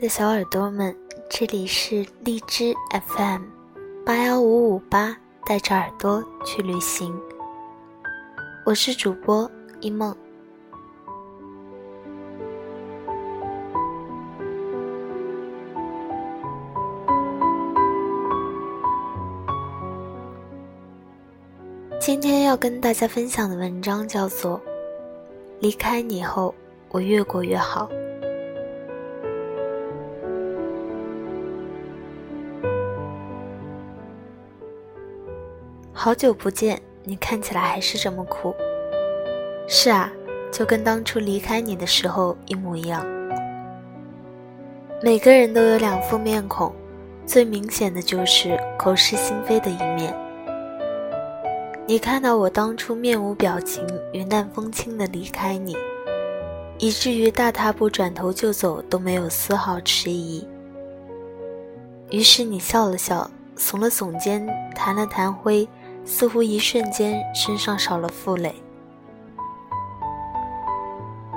的小耳朵们，这里是荔枝 FM 八幺五五八，带着耳朵去旅行。我是主播一梦。今天要跟大家分享的文章叫做《离开你后，我越过越好》。好久不见，你看起来还是这么酷。是啊，就跟当初离开你的时候一模一样。每个人都有两副面孔，最明显的就是口是心非的一面。你看到我当初面无表情、云淡风轻的离开你，以至于大踏步转头就走都没有丝毫迟疑。于是你笑了笑，耸了耸肩，弹了弹灰。似乎一瞬间身上少了负累。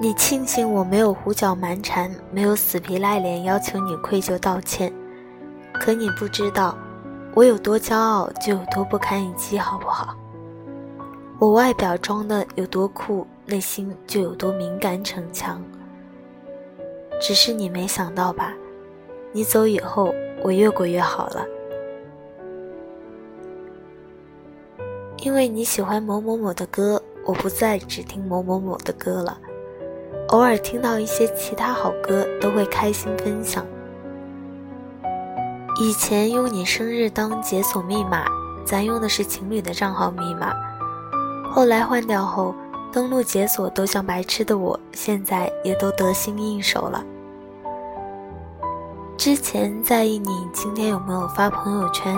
你庆幸我没有胡搅蛮缠，没有死皮赖脸要求你愧疚道歉，可你不知道，我有多骄傲就有多不堪一击，好不好？我外表装的有多酷，内心就有多敏感逞强。只是你没想到吧？你走以后，我越过越好了。因为你喜欢某某某的歌，我不再只听某某某的歌了。偶尔听到一些其他好歌，都会开心分享。以前用你生日当解锁密码，咱用的是情侣的账号密码。后来换掉后，登录解锁都像白痴的我，现在也都得心应手了。之前在意你今天有没有发朋友圈。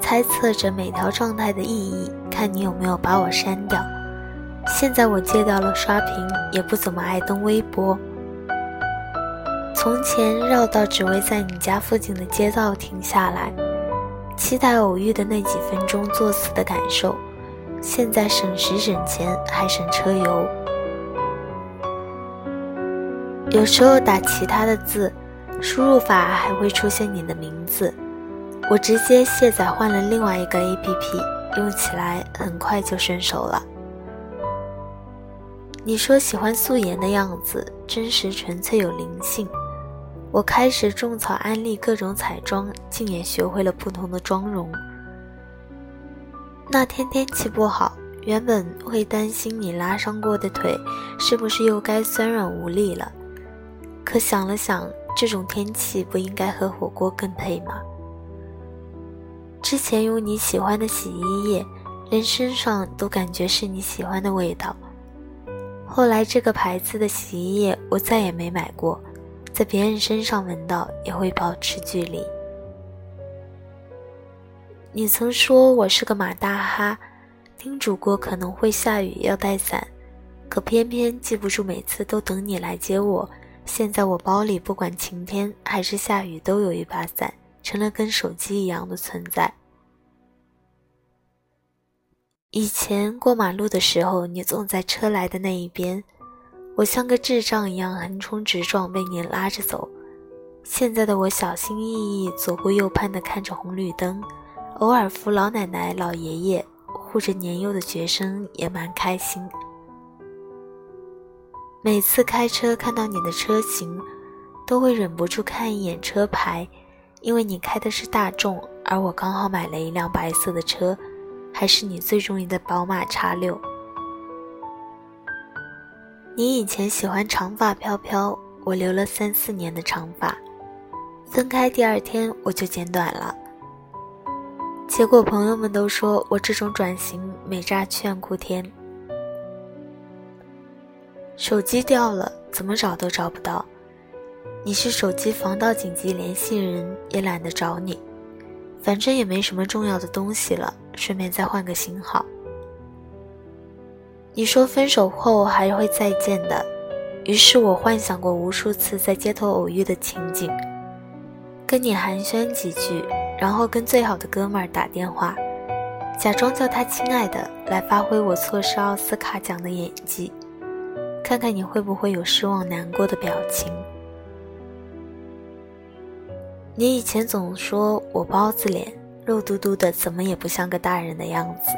猜测着每条状态的意义，看你有没有把我删掉。现在我戒掉了刷屏，也不怎么爱登微博。从前绕道只为在你家附近的街道停下来，期待偶遇的那几分钟作死的感受。现在省时省钱，还省车油。有时候打其他的字，输入法还会出现你的名字。我直接卸载换了另外一个 APP，用起来很快就顺手了。你说喜欢素颜的样子，真实纯粹有灵性。我开始种草安利各种彩妆，竟也学会了不同的妆容。那天天气不好，原本会担心你拉伤过的腿是不是又该酸软无力了，可想了想，这种天气不应该和火锅更配吗？之前用你喜欢的洗衣液，连身上都感觉是你喜欢的味道。后来这个牌子的洗衣液我再也没买过，在别人身上闻到也会保持距离。你曾说我是个马大哈，叮嘱过可能会下雨要带伞，可偏偏记不住每次都等你来接我。现在我包里不管晴天还是下雨都有一把伞。成了跟手机一样的存在。以前过马路的时候，你总在车来的那一边，我像个智障一样横冲直撞被你拉着走。现在的我小心翼翼左顾右盼地看着红绿灯，偶尔扶老奶奶、老爷爷，护着年幼的学生，也蛮开心。每次开车看到你的车型，都会忍不住看一眼车牌。因为你开的是大众，而我刚好买了一辆白色的车，还是你最中意的宝马叉六。你以前喜欢长发飘飘，我留了三四年的长发，分开第二天我就剪短了。结果朋友们都说我这种转型美炸炫酷天。手机掉了，怎么找都找不到。你是手机防盗紧急联系人，也懒得找你，反正也没什么重要的东西了，顺便再换个新号。你说分手后还会再见的，于是我幻想过无数次在街头偶遇的情景，跟你寒暄几句，然后跟最好的哥们儿打电话，假装叫他亲爱的，来发挥我错失奥斯卡奖的演技，看看你会不会有失望难过的表情。你以前总说我包子脸，肉嘟嘟的，怎么也不像个大人的样子。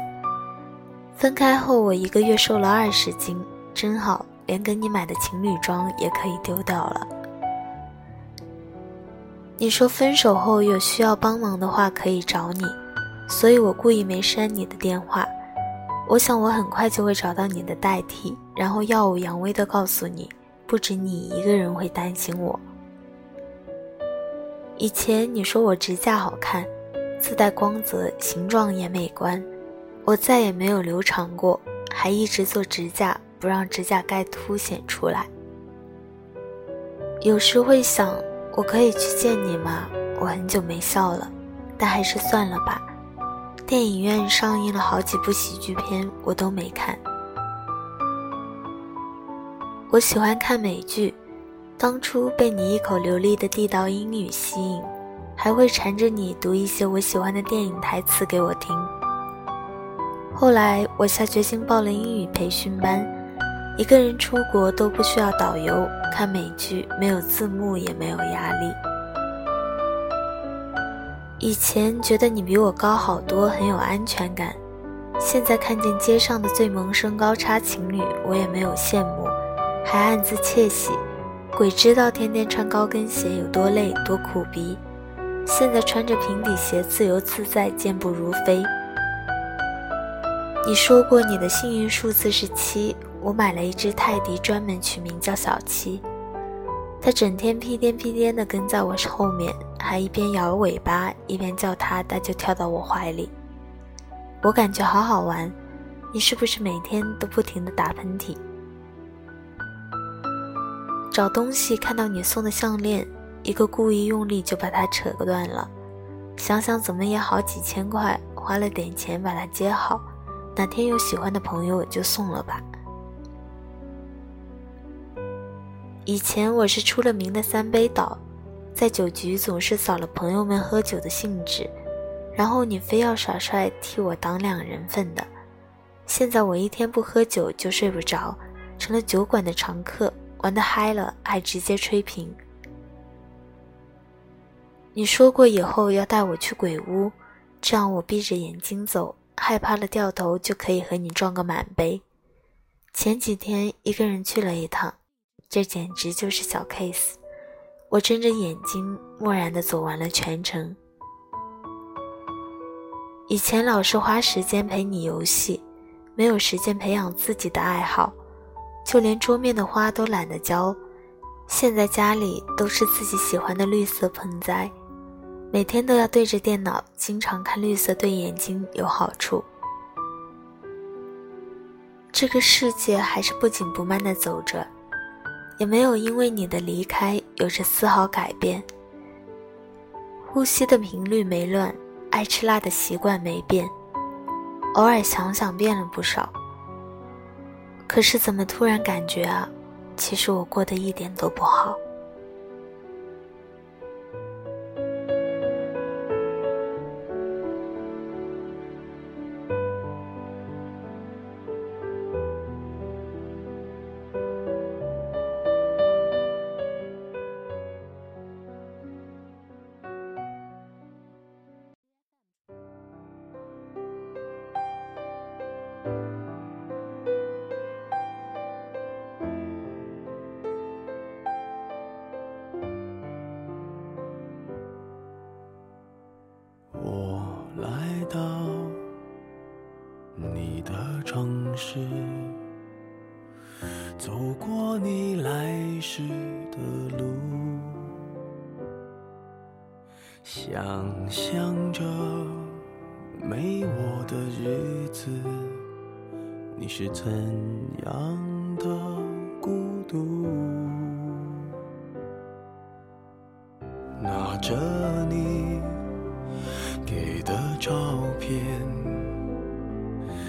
分开后，我一个月瘦了二十斤，真好，连给你买的情侣装也可以丢掉了。你说分手后有需要帮忙的话可以找你，所以我故意没删你的电话。我想我很快就会找到你的代替，然后耀武扬威地告诉你，不止你一个人会担心我。以前你说我指甲好看，自带光泽，形状也美观，我再也没有留长过，还一直做指甲，不让指甲盖凸显出来。有时会想，我可以去见你吗？我很久没笑了，但还是算了吧。电影院上映了好几部喜剧片，我都没看。我喜欢看美剧。当初被你一口流利的地道英语吸引，还会缠着你读一些我喜欢的电影台词给我听。后来我下决心报了英语培训班，一个人出国都不需要导游，看美剧没有字幕也没有压力。以前觉得你比我高好多，很有安全感，现在看见街上的最萌身高差情侣，我也没有羡慕，还暗自窃喜。鬼知道天天穿高跟鞋有多累多苦逼，现在穿着平底鞋自由自在，健步如飞。你说过你的幸运数字是七，我买了一只泰迪，专门取名叫小七。它整天屁颠屁颠地跟在我后面，还一边摇尾巴一边叫它，它就跳到我怀里。我感觉好好玩。你是不是每天都不停地打喷嚏？找东西看到你送的项链，一个故意用力就把它扯断了。想想怎么也好几千块，花了点钱把它接好。哪天有喜欢的朋友就送了吧。以前我是出了名的三杯倒，在酒局总是扫了朋友们喝酒的兴致，然后你非要耍帅替我挡两人份的。现在我一天不喝酒就睡不着，成了酒馆的常客。玩的嗨了，还直接吹瓶。你说过以后要带我去鬼屋，这样我闭着眼睛走，害怕了掉头就可以和你撞个满杯。前几天一个人去了一趟，这简直就是小 case。我睁着眼睛，默然的走完了全程。以前老是花时间陪你游戏，没有时间培养自己的爱好。就连桌面的花都懒得浇，现在家里都是自己喜欢的绿色盆栽，每天都要对着电脑，经常看绿色对眼睛有好处。这个世界还是不紧不慢的走着，也没有因为你的离开有着丝毫改变。呼吸的频率没乱，爱吃辣的习惯没变，偶尔想想变了不少。可是怎么突然感觉啊，其实我过得一点都不好。过你来时的路，想象着没我的日子，你是怎样的孤独？拿着你给的照片。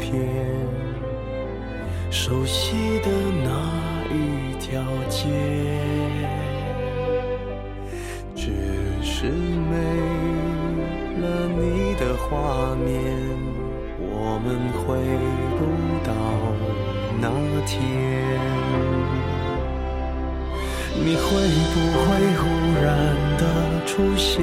片，熟悉的那一条街。只是没了你的画面，我们回不到那天。你会不会忽然的出现，